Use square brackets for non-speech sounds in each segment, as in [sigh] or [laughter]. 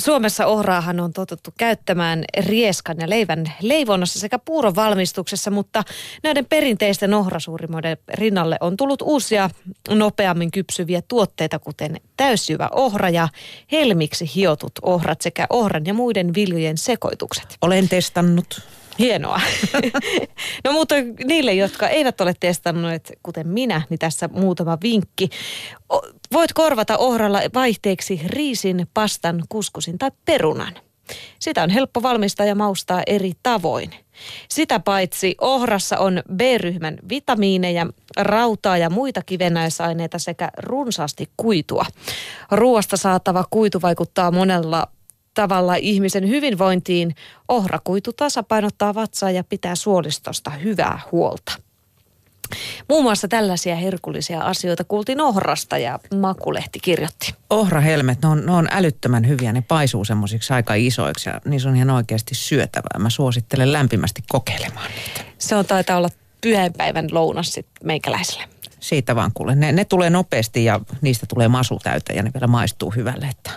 Suomessa ohraahan on totuttu käyttämään rieskan ja leivän leivonnassa sekä puuron valmistuksessa, mutta näiden perinteisten ohrasuurimoiden rinnalle on tullut uusia nopeammin kypsyviä tuotteita, kuten täysjyvä ohra ja helmiksi hiotut ohrat sekä ohran ja muiden viljojen sekoitukset. Olen testannut. Hienoa. [laughs] no mutta niille, jotka eivät ole testanneet, kuten minä, niin tässä muutama vinkki. Voit korvata ohralla vaihteeksi riisin, pastan, kuskusin tai perunan. Sitä on helppo valmistaa ja maustaa eri tavoin. Sitä paitsi ohrassa on B-ryhmän vitamiineja, rautaa ja muita kivennäisaineita sekä runsaasti kuitua. Ruoasta saatava kuitu vaikuttaa monella tavalla ihmisen hyvinvointiin. Ohrakuitu tasapainottaa vatsaa ja pitää suolistosta hyvää huolta. Muun muassa tällaisia herkullisia asioita kuultiin ohrasta ja Makulehti kirjoitti. Ohrahelmet, ne on, ne on älyttömän hyviä, ne paisuu semmoisiksi aika isoiksi ja niissä on ihan oikeasti syötävää. Mä suosittelen lämpimästi kokeilemaan niitä. Se on taitaa olla pyhäinpäivän lounas sitten meikäläiselle siitä vaan kuule. Ne, ne tulee nopeasti ja niistä tulee masu täyteen ja ne vielä maistuu hyvälle. Että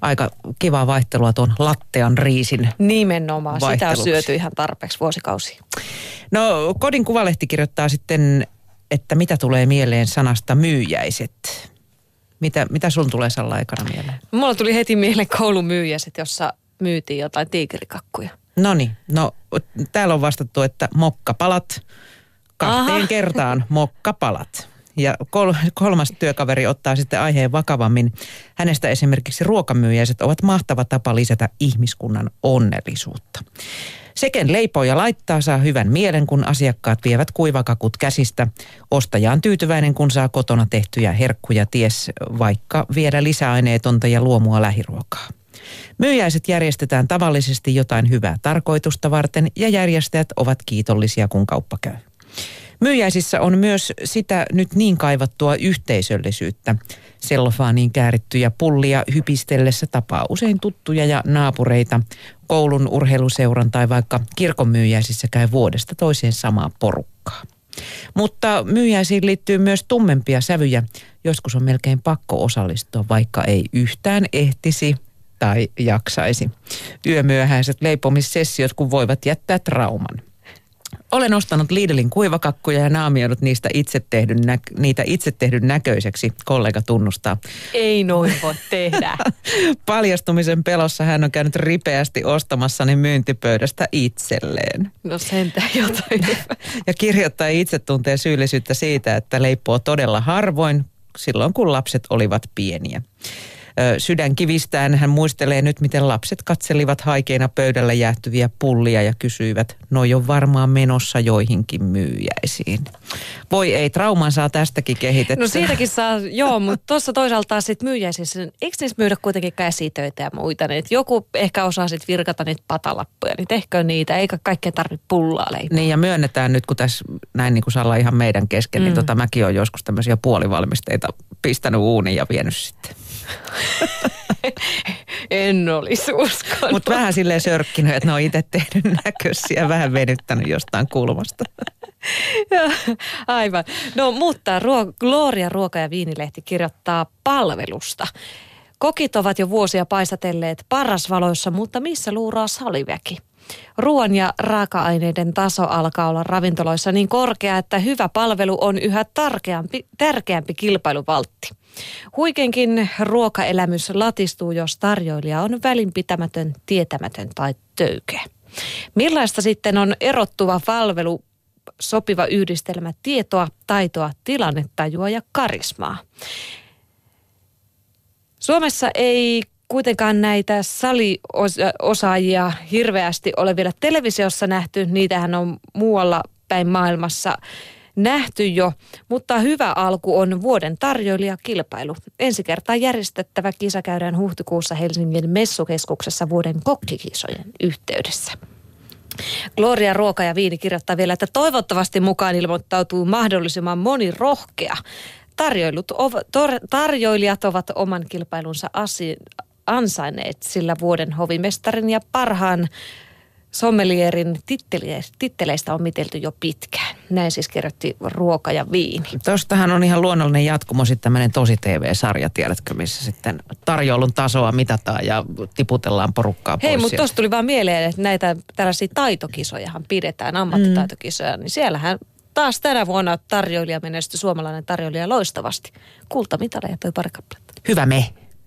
aika kivaa vaihtelua tuon lattean riisin Nimenomaan, sitä on syöty ihan tarpeeksi vuosikausia. No Kodin Kuvalehti kirjoittaa sitten, että mitä tulee mieleen sanasta myyjäiset. Mitä, mitä sun tulee Salla aikana mieleen? Mulla tuli heti mieleen koulumyyjäiset, jossa myytiin jotain tiikerikakkuja. No niin, no täällä on vastattu, että mokkapalat, kahteen Aha. kertaan mokkapalat. Ja kol- kolmas työkaveri ottaa sitten aiheen vakavammin. Hänestä esimerkiksi ruokamyyjäiset ovat mahtava tapa lisätä ihmiskunnan onnellisuutta. Seken leipoo ja laittaa saa hyvän mielen, kun asiakkaat vievät kuivakakut käsistä. Ostaja on tyytyväinen, kun saa kotona tehtyjä herkkuja, ties vaikka viedä lisäaineetonta ja luomua lähiruokaa. Myyjäiset järjestetään tavallisesti jotain hyvää tarkoitusta varten ja järjestäjät ovat kiitollisia, kun kauppa käy. Myyjäisissä on myös sitä nyt niin kaivattua yhteisöllisyyttä. Sellofaaniin käärittyjä pullia hypistellessä tapaa usein tuttuja ja naapureita. Koulun urheiluseuran tai vaikka kirkon myyjäisissä käy vuodesta toiseen samaa porukkaa. Mutta myyjäisiin liittyy myös tummempia sävyjä. Joskus on melkein pakko osallistua, vaikka ei yhtään ehtisi tai jaksaisi. Yömyöhäiset leipomissessiot, kun voivat jättää trauman. Olen ostanut Lidlin kuivakakkuja ja naamioinut niistä itse tehdyn nä- niitä itse tehdyn näköiseksi, kollega tunnustaa. Ei noin voi tehdä. [laughs] Paljastumisen pelossa hän on käynyt ripeästi ostamassani myyntipöydästä itselleen. No sentä jotain. [laughs] ja kirjoittaja itse tuntee syyllisyyttä siitä, että leipoo todella harvoin silloin, kun lapset olivat pieniä sydänkivistään hän muistelee nyt, miten lapset katselivat haikeina pöydällä jäähtyviä pullia ja kysyivät, no jo varmaan menossa joihinkin myyjäisiin. Voi ei, trauman saa tästäkin kehitettyä. No siitäkin saa, joo, mutta tuossa toisaalta taas sitten myyjäisissä, eikö niissä myydä kuitenkin käsitöitä ja muita, niin joku ehkä osaa sitten virkata niitä patalappuja, niin tehkö niitä, eikä kaikkea tarvitse pullaa leipää. Niin ja myönnetään nyt, kun tässä näin niin kuin Salla ihan meidän kesken, niin mm. niin tota, mäkin olen joskus tämmöisiä puolivalmisteita pistänyt uuniin ja vienyt sitten. [laughs] en olisi uskonut. Mutta vähän silleen sörkkinyt, että ne on itse tehnyt näköisiä, vähän venyttänyt jostain kulmasta. [laughs] aivan. No mutta ruo- Gloria Ruoka- ja Viinilehti kirjoittaa palvelusta. Kokit ovat jo vuosia paistatelleet parasvaloissa, mutta missä luuraa saliväki? Ruoan ja raaka-aineiden taso alkaa olla ravintoloissa niin korkea, että hyvä palvelu on yhä tärkeämpi, tärkeämpi kilpailuvaltti. Huikenkin ruokaelämys latistuu, jos tarjoilija on välinpitämätön, tietämätön tai töykeä. Millaista sitten on erottuva palvelu, sopiva yhdistelmä tietoa, taitoa, tilannetajua ja karismaa? Suomessa ei kuitenkaan näitä saliosaajia hirveästi ole vielä televisiossa nähty. Niitähän on muualla päin maailmassa nähty jo, mutta hyvä alku on vuoden tarjoilijakilpailu. Ensi kertaa järjestettävä kisa käydään huhtikuussa Helsingin messukeskuksessa vuoden kokkikisojen yhteydessä. Gloria Ruoka ja Viini kirjoittaa vielä, että toivottavasti mukaan ilmoittautuu mahdollisimman moni rohkea. Tarjoilut, tor, tarjoilijat ovat oman kilpailunsa asi, ansainneet, sillä vuoden hovimestarin ja parhaan sommelierin titteleistä on mitelty jo pitkään. Näin siis kirjoitti ruoka ja viini. Tuostahan on ihan luonnollinen jatkumo sitten tämmöinen tosi TV-sarja, tiedätkö, missä sitten tarjoulun tasoa mitataan ja tiputellaan porukkaa Hei, pois. mutta sieltä. tuossa tuli vaan mieleen, että näitä tällaisia taitokisojahan pidetään, ammattitaitokisoja, niin siellähän taas tänä vuonna tarjoilija menestyi suomalainen tarjoilija loistavasti. Kultamitaleja toi pari kappaletta. Hyvä me.